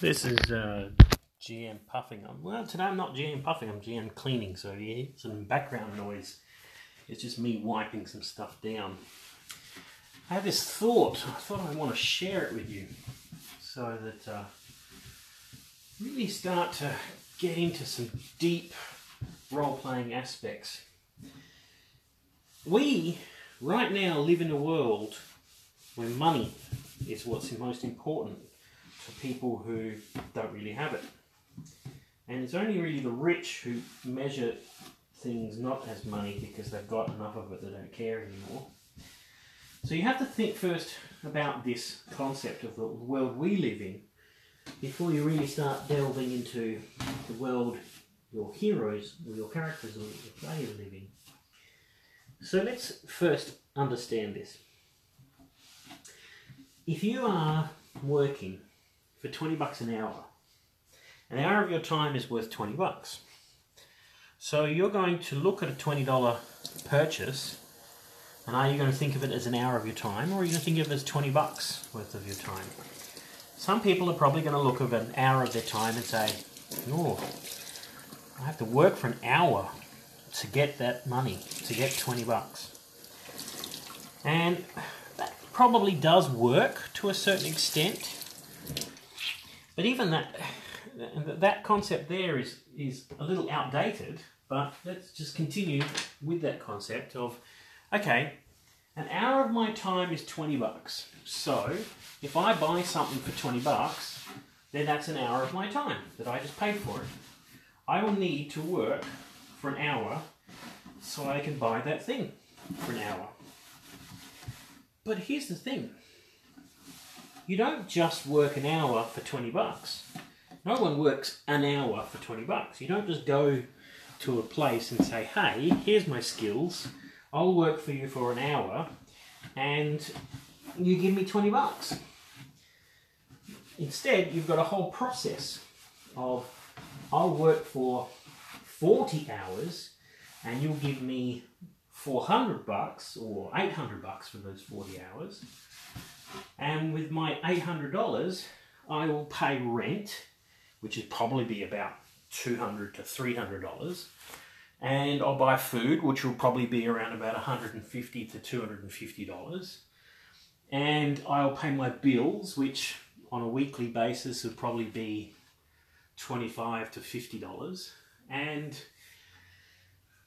This is uh, GM puffing. Well, today I'm not GM puffing, I'm GM cleaning, so you hear some background noise. It's just me wiping some stuff down. I had this thought, I thought I want to share it with you so that uh, really start to get into some deep role playing aspects. We, right now, live in a world where money is what's most important for people who don't really have it. And it's only really the rich who measure things not as money because they've got enough of it they don't care anymore. So you have to think first about this concept of the world we live in before you really start delving into the world your heroes or your characters or your players live in. So let's first understand this. If you are working for 20 bucks an hour. An hour of your time is worth 20 bucks. So you're going to look at a $20 purchase and are you going to think of it as an hour of your time or are you going to think of it as 20 bucks worth of your time? Some people are probably going to look at an hour of their time and say, oh, I have to work for an hour to get that money, to get 20 bucks. And that probably does work to a certain extent but even that that concept there is is a little outdated. But let's just continue with that concept of okay, an hour of my time is twenty bucks. So if I buy something for twenty bucks, then that's an hour of my time that I just paid for it. I will need to work for an hour so I can buy that thing for an hour. But here's the thing you don't just work an hour for 20 bucks. No one works an hour for 20 bucks. You don't just go to a place and say, hey, here's my skills. I'll work for you for an hour and you give me 20 bucks. Instead, you've got a whole process of I'll work for 40 hours and you'll give me 400 bucks or 800 bucks for those 40 hours and with my $800, I will pay rent, which would probably be about $200 to $300. And I'll buy food, which will probably be around about $150 to $250. And I'll pay my bills, which on a weekly basis would probably be $25 to $50. And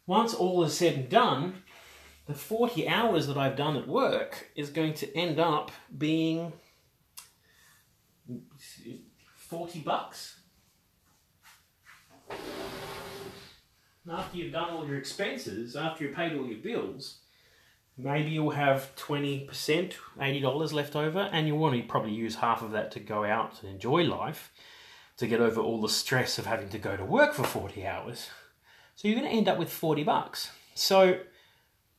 once all is said and done, the 40 hours that I've done at work is going to end up being 40 bucks. After you've done all your expenses, after you've paid all your bills, maybe you'll have 20%, $80 left over, and you'll want to probably use half of that to go out and enjoy life, to get over all the stress of having to go to work for 40 hours. So you're going to end up with 40 bucks. So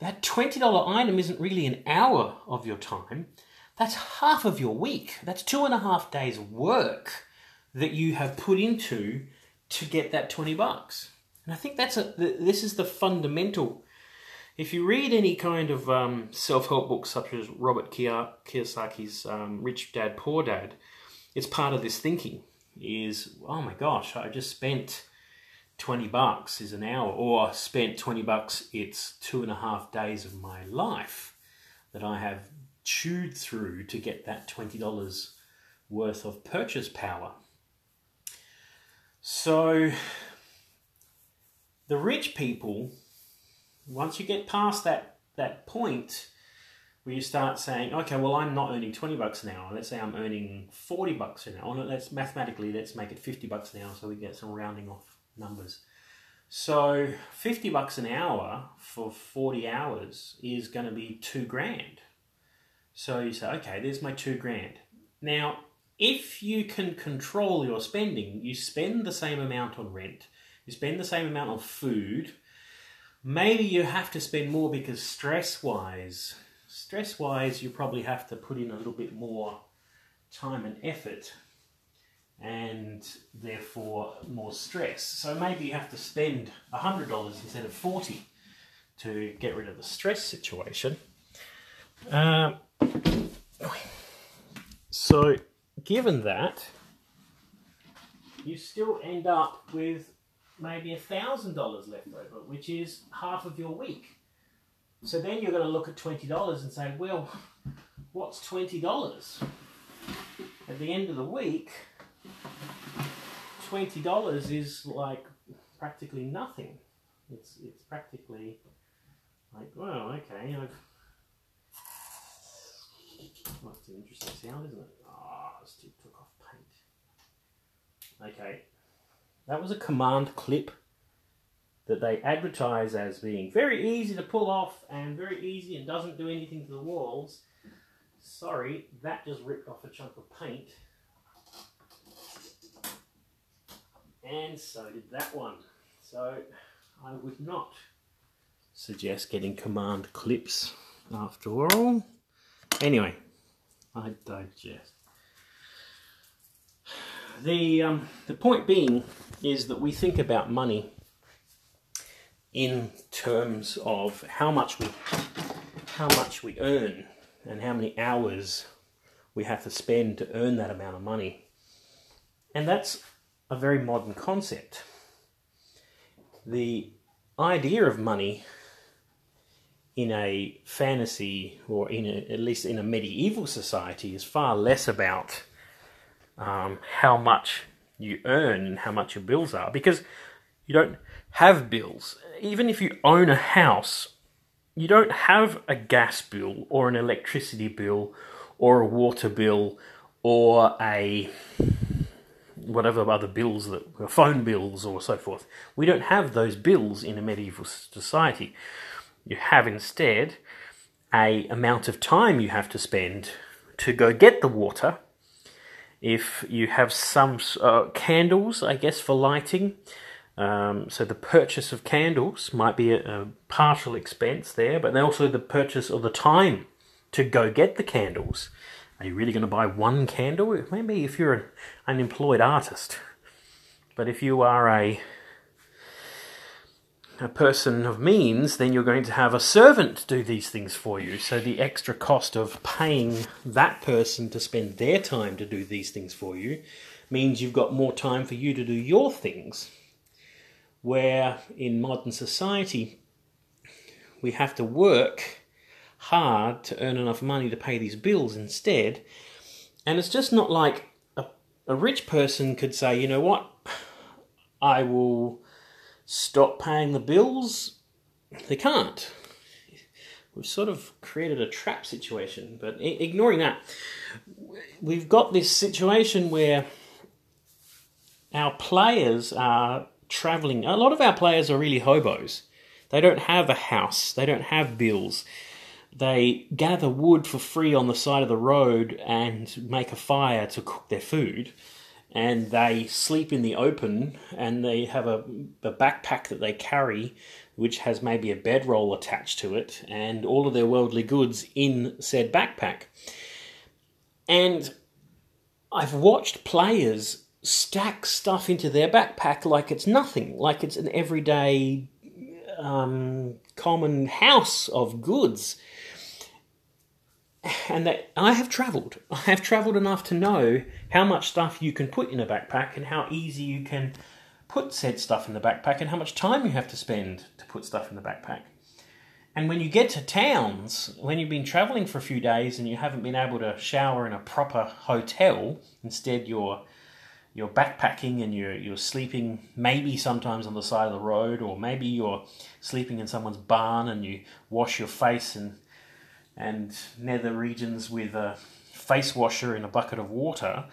that $20 item isn't really an hour of your time. That's half of your week. That's two and a half days work that you have put into to get that 20 bucks. And I think that's a, this is the fundamental. If you read any kind of um, self-help books such as Robert Kiyosaki's um, Rich Dad, Poor Dad, it's part of this thinking is, oh my gosh, I just spent 20 bucks is an hour, or spent 20 bucks, it's two and a half days of my life that I have chewed through to get that $20 worth of purchase power. So, the rich people, once you get past that, that point where you start saying, okay, well, I'm not earning 20 bucks an hour. Let's say I'm earning 40 bucks an hour. Let's mathematically, let's make it 50 bucks an hour so we get some rounding off numbers. So 50 bucks an hour for 40 hours is going to be two grand. So you say, okay, there's my two grand. Now, if you can control your spending, you spend the same amount on rent, you spend the same amount on food. Maybe you have to spend more because stress wise, stress wise, you probably have to put in a little bit more time and effort and therefore more stress. So maybe you have to spend $100 instead of 40 to get rid of the stress situation. Um, so given that, you still end up with maybe a thousand dollars left over, which is half of your week. So then you're going to look at twenty dollars and say, well, what's twenty dollars? At the end of the week, twenty dollars is like practically nothing. It's it's practically like, well, okay, I've well, that's an interesting sound, isn't it? Ah, oh, still took off paint. Okay, that was a command clip that they advertise as being very easy to pull off and very easy and doesn't do anything to the walls. Sorry, that just ripped off a chunk of paint. And so did that one. So I would not suggest getting command clips after all. Anyway, I digest. The, um, the point being is that we think about money in terms of how much we how much we earn and how many hours we have to spend to earn that amount of money. And that's a very modern concept. The idea of money in a fantasy or in a, at least in a medieval society is far less about um, how much you earn and how much your bills are because you don't have bills. Even if you own a house, you don't have a gas bill or an electricity bill or a water bill or a whatever other bills that phone bills or so forth. We don't have those bills in a medieval society. You have instead a amount of time you have to spend to go get the water. If you have some uh, candles, I guess for lighting, um, so the purchase of candles might be a, a partial expense there, but then also the purchase of the time to go get the candles. Are you really going to buy one candle? Maybe if you're an unemployed artist. But if you are a a person of means, then you're going to have a servant do these things for you. So the extra cost of paying that person to spend their time to do these things for you means you've got more time for you to do your things. Where in modern society, we have to work hard to earn enough money to pay these bills instead. And it's just not like a, a rich person could say, you know what, I will stop paying the bills? They can't. We've sort of created a trap situation, but ignoring that, we've got this situation where our players are traveling. A lot of our players are really hobos. They don't have a house, they don't have bills. They gather wood for free on the side of the road and make a fire to cook their food and they sleep in the open and they have a, a backpack that they carry which has maybe a bedroll attached to it and all of their worldly goods in said backpack. And I've watched players stack stuff into their backpack like it's nothing, like it's an everyday um, common house of goods and that I have travelled. I have travelled enough to know how much stuff you can put in a backpack and how easy you can put said stuff in the backpack and how much time you have to spend to put stuff in the backpack. And when you get to towns, when you've been travelling for a few days and you haven't been able to shower in a proper hotel, instead you're you're backpacking and you're you're sleeping maybe sometimes on the side of the road or maybe you're sleeping in someone's barn and you wash your face and and nether regions with a face washer in a bucket of water,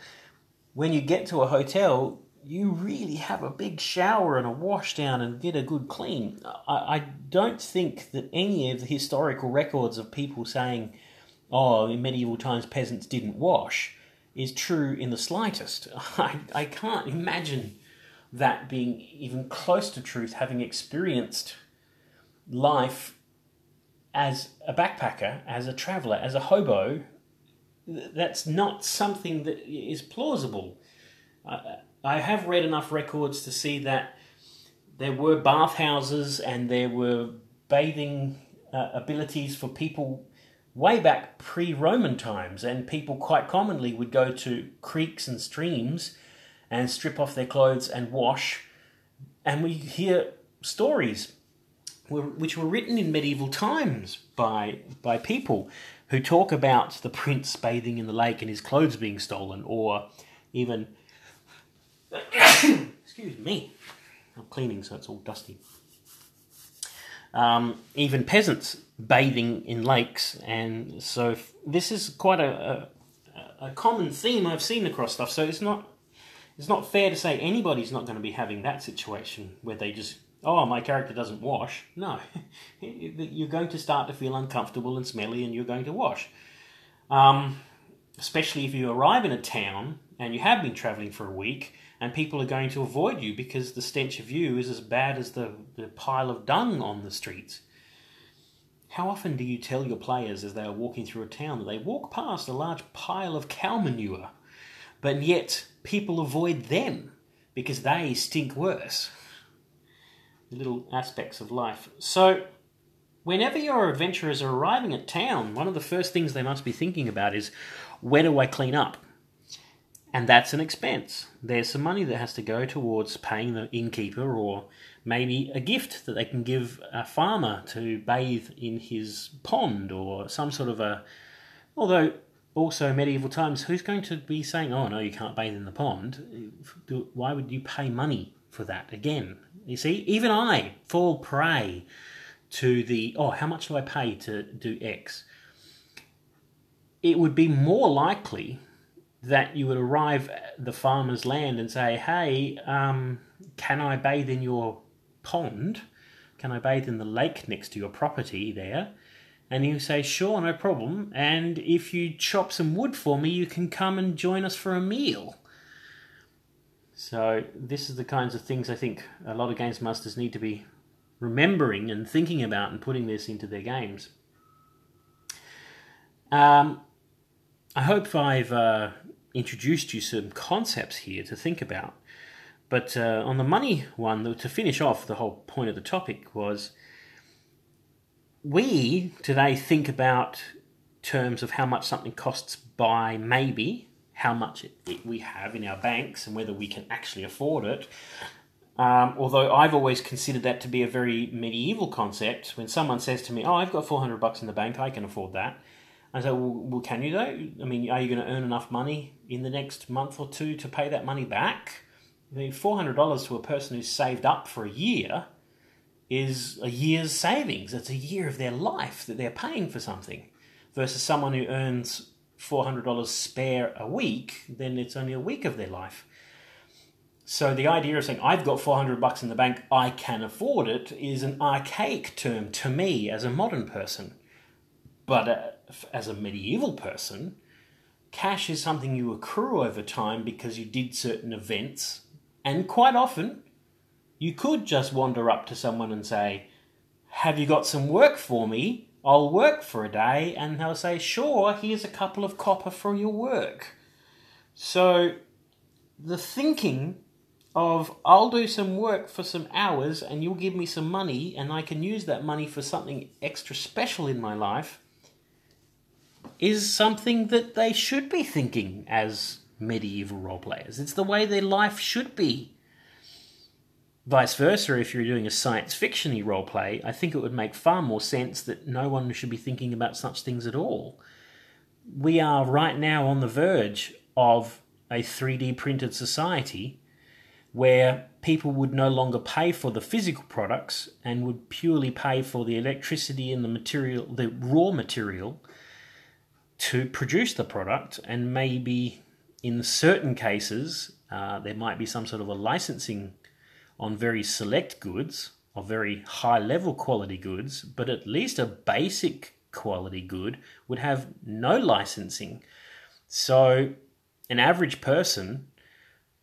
when you get to a hotel, you really have a big shower and a wash down and get a good clean. I, I don't think that any of the historical records of people saying, oh, in medieval times peasants didn't wash, is true in the slightest. I, I can't imagine that being even close to truth, having experienced life as a backpacker, as a traveller, as a hobo, that's not something that is plausible. I have read enough records to see that there were bathhouses and there were bathing uh, abilities for people way back pre Roman times, and people quite commonly would go to creeks and streams and strip off their clothes and wash. And we hear stories which were written in medieval times by by people who talk about the prince bathing in the lake and his clothes being stolen, or even excuse me, I'm cleaning so it's all dusty. Um, even peasants bathing in lakes, and so this is quite a, a, a common theme I've seen across stuff. So it's not it's not fair to say anybody's not going to be having that situation where they just oh, my character doesn't wash. No, you're going to start to feel uncomfortable and smelly, and you're going to wash. Um, especially if you arrive in a town and you have been traveling for a week, and people are going to avoid you because the stench of you is as bad as the, the pile of dung on the streets. How often do you tell your players as they are walking through a town that they walk past a large pile of cow manure, but yet people avoid them because they stink worse? Little aspects of life. So, whenever your adventurers are arriving at town, one of the first things they must be thinking about is where do I clean up? And that's an expense. There's some money that has to go towards paying the innkeeper or maybe a gift that they can give a farmer to bathe in his pond or some sort of a. Although, also medieval times, who's going to be saying, oh no, you can't bathe in the pond? Why would you pay money for that? Again, you see, even I fall prey to the oh, how much do I pay to do X? It would be more likely that you would arrive at the farmer's land and say, hey, um, can I bathe in your pond? Can I bathe in the lake next to your property there? And you say, sure, no problem. And if you chop some wood for me, you can come and join us for a meal. So this is the kinds of things I think a lot of games masters need to be remembering and thinking about and putting this into their games. Um, I hope I've uh, introduced you some concepts here to think about. But uh, on the money one, to finish off, the whole point of the topic was we today think about terms of how much something costs by maybe how much it, it, we have in our banks and whether we can actually afford it. Um, although I've always considered that to be a very medieval concept. When someone says to me, "Oh, I've got four hundred bucks in the bank, I can afford that," I say, well, "Well, can you though? I mean, are you going to earn enough money in the next month or two to pay that money back?" I mean, four hundred dollars to a person who's saved up for a year is a year's savings. It's a year of their life that they're paying for something, versus someone who earns $400 spare a week, then it's only a week of their life. So the idea of saying, I've got 400 bucks in the bank, I can afford it, is an archaic term to me as a modern person. But uh, as a medieval person, cash is something you accrue over time because you did certain events. And quite often, you could just wander up to someone and say, Have you got some work for me? I'll work for a day, and they'll say, Sure, here's a couple of copper for your work. So the thinking of I'll do some work for some hours and you'll give me some money and I can use that money for something extra special in my life is something that they should be thinking as medieval role players. It's the way their life should be. Vice versa, if you're doing a science fictiony role play, I think it would make far more sense that no one should be thinking about such things at all. We are right now on the verge of a 3D printed society where people would no longer pay for the physical products and would purely pay for the electricity and the material, the raw material to produce the product, and maybe in certain cases uh, there might be some sort of a licensing on very select goods, of very high level quality goods, but at least a basic quality good would have no licensing. So an average person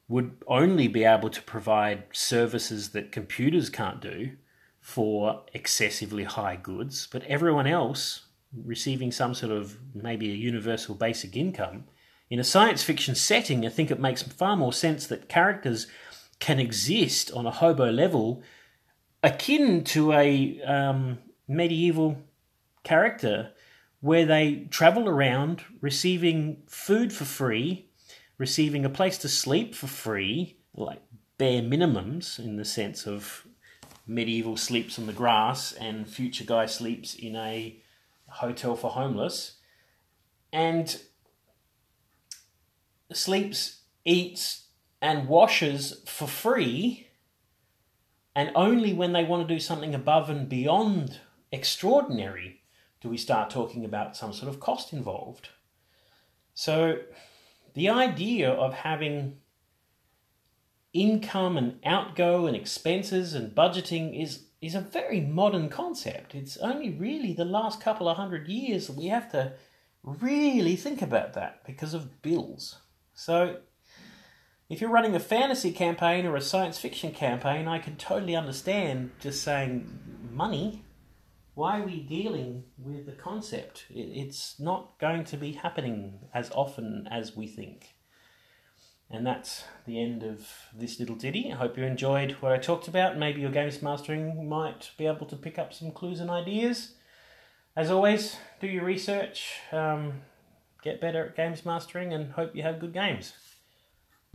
would only be able to provide services that computers can't do for excessively high goods, but everyone else receiving some sort of maybe a universal basic income. In a science fiction setting, I think it makes far more sense that characters can exist on a hobo level akin to a um, medieval character where they travel around receiving food for free, receiving a place to sleep for free, like bare minimums in the sense of medieval sleeps on the grass and future guy sleeps in a hotel for homeless, and sleeps, eats, and washes for free, and only when they want to do something above and beyond extraordinary do we start talking about some sort of cost involved. So, the idea of having income and outgo and expenses and budgeting is is a very modern concept. It's only really the last couple of hundred years that we have to really think about that because of bills. So, if you're running a fantasy campaign or a science fiction campaign, I can totally understand just saying money why are we dealing with the concept? It's not going to be happening as often as we think. And that's the end of this little ditty. I hope you enjoyed what I talked about. Maybe your games mastering might be able to pick up some clues and ideas. As always, do your research, um, get better at games mastering, and hope you have good games.